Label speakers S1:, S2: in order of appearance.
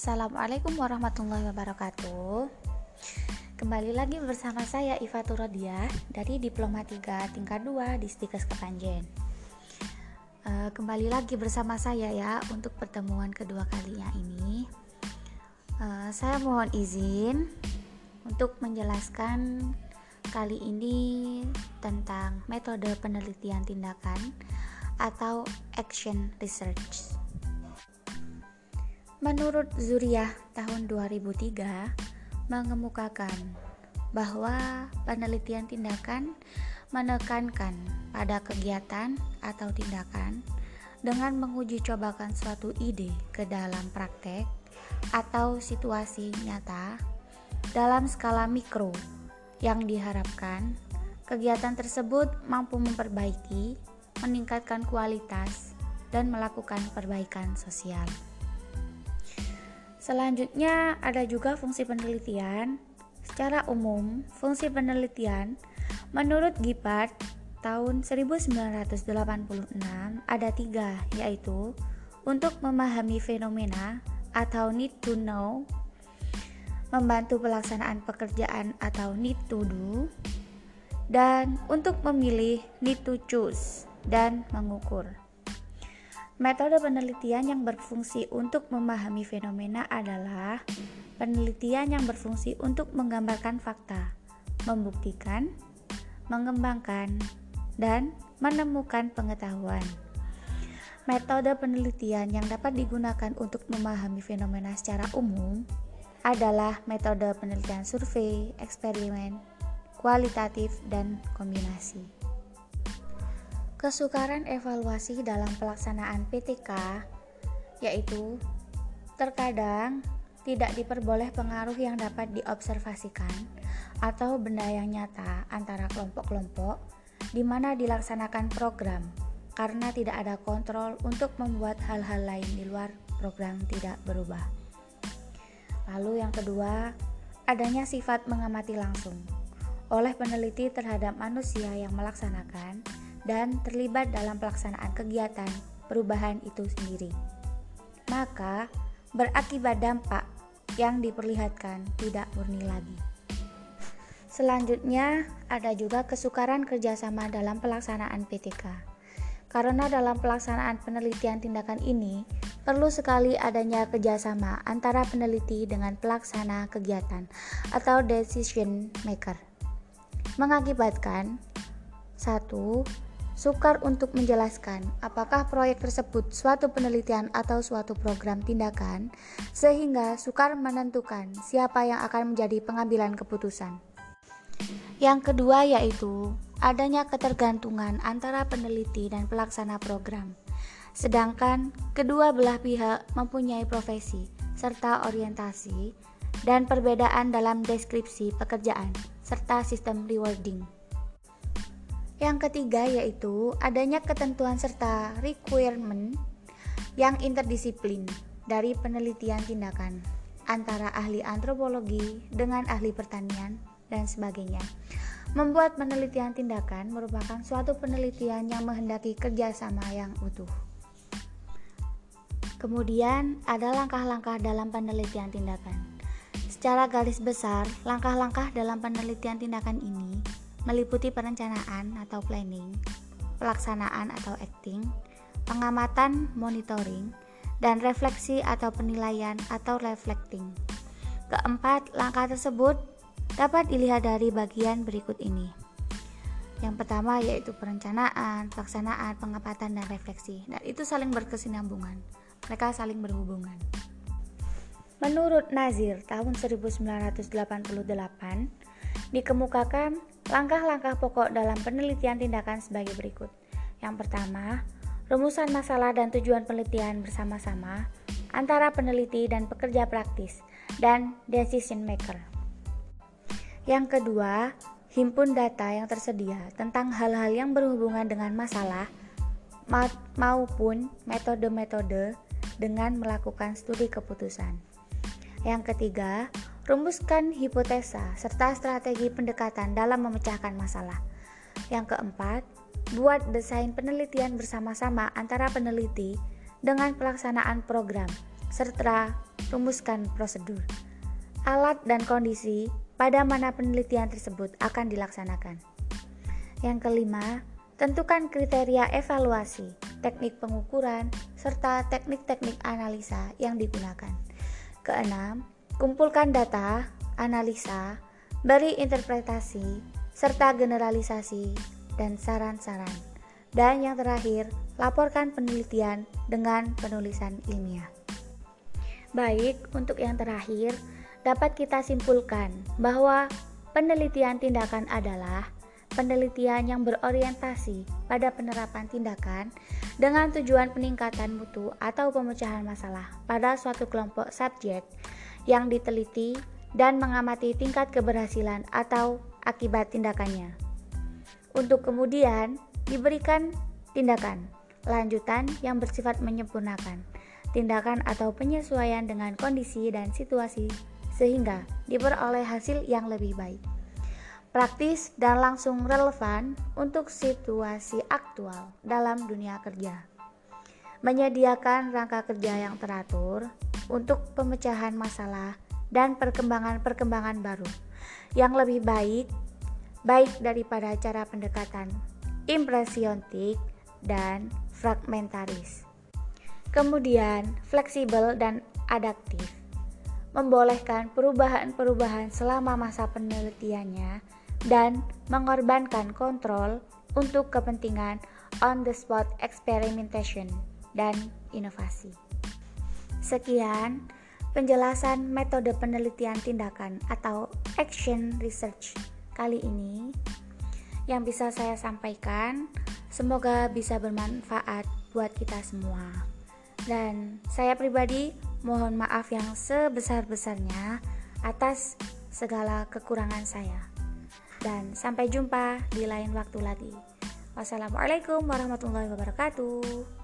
S1: Assalamualaikum warahmatullahi wabarakatuh. Kembali lagi bersama saya Iva Turodia dari Diploma 3 tingkat 2 di Stikes Kepanjen. Uh, Kembali lagi bersama saya ya untuk pertemuan kedua kalinya ini. Uh, Saya mohon izin untuk menjelaskan kali ini tentang metode penelitian tindakan atau action research Menurut Zuriyah tahun 2003 mengemukakan bahwa penelitian tindakan menekankan pada kegiatan atau tindakan dengan menguji cobakan suatu ide ke dalam praktek atau situasi nyata dalam skala mikro yang diharapkan kegiatan tersebut mampu memperbaiki, meningkatkan kualitas, dan melakukan perbaikan sosial. Selanjutnya ada juga fungsi penelitian. Secara umum, fungsi penelitian menurut Gippard tahun 1986 ada tiga, yaitu untuk memahami fenomena atau need to know, membantu pelaksanaan pekerjaan atau need to do, dan untuk memilih need to choose dan mengukur. Metode penelitian yang berfungsi untuk memahami fenomena adalah penelitian yang berfungsi untuk menggambarkan fakta, membuktikan, mengembangkan, dan menemukan pengetahuan. Metode penelitian yang dapat digunakan untuk memahami fenomena secara umum adalah metode penelitian survei, eksperimen, kualitatif, dan kombinasi. Kesukaran evaluasi dalam pelaksanaan PTK yaitu terkadang tidak diperboleh pengaruh yang dapat diobservasikan atau benda yang nyata antara kelompok-kelompok di mana dilaksanakan program karena tidak ada kontrol untuk membuat hal-hal lain di luar program tidak berubah. Lalu yang kedua, adanya sifat mengamati langsung oleh peneliti terhadap manusia yang melaksanakan dan terlibat dalam pelaksanaan kegiatan perubahan itu sendiri. Maka berakibat dampak yang diperlihatkan tidak murni lagi. Selanjutnya, ada juga kesukaran kerjasama dalam pelaksanaan PTK. Karena dalam pelaksanaan penelitian tindakan ini, perlu sekali adanya kerjasama antara peneliti dengan pelaksana kegiatan atau decision maker. Mengakibatkan satu sukar untuk menjelaskan apakah proyek tersebut suatu penelitian atau suatu program tindakan, sehingga sukar menentukan siapa yang akan menjadi pengambilan keputusan. Yang kedua yaitu adanya ketergantungan antara peneliti dan pelaksana program, sedangkan kedua belah pihak mempunyai profesi serta orientasi dan perbedaan dalam deskripsi pekerjaan serta sistem rewarding. Yang ketiga yaitu adanya ketentuan serta requirement yang interdisiplin dari penelitian tindakan antara ahli antropologi dengan ahli pertanian dan sebagainya. Membuat penelitian tindakan merupakan suatu penelitian yang menghendaki kerjasama yang utuh. Kemudian ada langkah-langkah dalam penelitian tindakan. Secara garis besar, langkah-langkah dalam penelitian tindakan ini meliputi perencanaan atau planning, pelaksanaan atau acting, pengamatan monitoring, dan refleksi atau penilaian atau reflecting. Keempat, langkah tersebut dapat dilihat dari bagian berikut ini. Yang pertama yaitu perencanaan, pelaksanaan, pengamatan, dan refleksi. Dan itu saling berkesinambungan. Mereka saling berhubungan. Menurut Nazir tahun 1988, dikemukakan Langkah-langkah pokok dalam penelitian tindakan sebagai berikut. Yang pertama, rumusan masalah dan tujuan penelitian bersama-sama antara peneliti dan pekerja praktis dan decision maker. Yang kedua, himpun data yang tersedia tentang hal-hal yang berhubungan dengan masalah maupun metode-metode dengan melakukan studi keputusan. Yang ketiga, Rumuskan hipotesa serta strategi pendekatan dalam memecahkan masalah. Yang keempat, buat desain penelitian bersama-sama antara peneliti dengan pelaksanaan program serta rumuskan prosedur, alat dan kondisi pada mana penelitian tersebut akan dilaksanakan. Yang kelima, tentukan kriteria evaluasi, teknik pengukuran, serta teknik-teknik analisa yang digunakan. Keenam, kumpulkan data, analisa, beri interpretasi, serta generalisasi dan saran-saran. Dan yang terakhir, laporkan penelitian dengan penulisan ilmiah. Baik, untuk yang terakhir, dapat kita simpulkan bahwa penelitian tindakan adalah penelitian yang berorientasi pada penerapan tindakan dengan tujuan peningkatan mutu atau pemecahan masalah pada suatu kelompok subjek yang diteliti dan mengamati tingkat keberhasilan atau akibat tindakannya. Untuk kemudian diberikan tindakan lanjutan yang bersifat menyempurnakan tindakan atau penyesuaian dengan kondisi dan situasi sehingga diperoleh hasil yang lebih baik. Praktis dan langsung relevan untuk situasi aktual dalam dunia kerja. Menyediakan rangka kerja yang teratur untuk pemecahan masalah dan perkembangan-perkembangan baru yang lebih baik baik daripada cara pendekatan impresionik dan fragmentaris. Kemudian, fleksibel dan adaptif membolehkan perubahan-perubahan selama masa penelitiannya dan mengorbankan kontrol untuk kepentingan on the spot experimentation dan inovasi. Sekian penjelasan metode penelitian tindakan atau action research kali ini yang bisa saya sampaikan. Semoga bisa bermanfaat buat kita semua. Dan saya pribadi mohon maaf yang sebesar-besarnya atas segala kekurangan saya. Dan sampai jumpa di lain waktu lagi. Wassalamualaikum warahmatullahi wabarakatuh.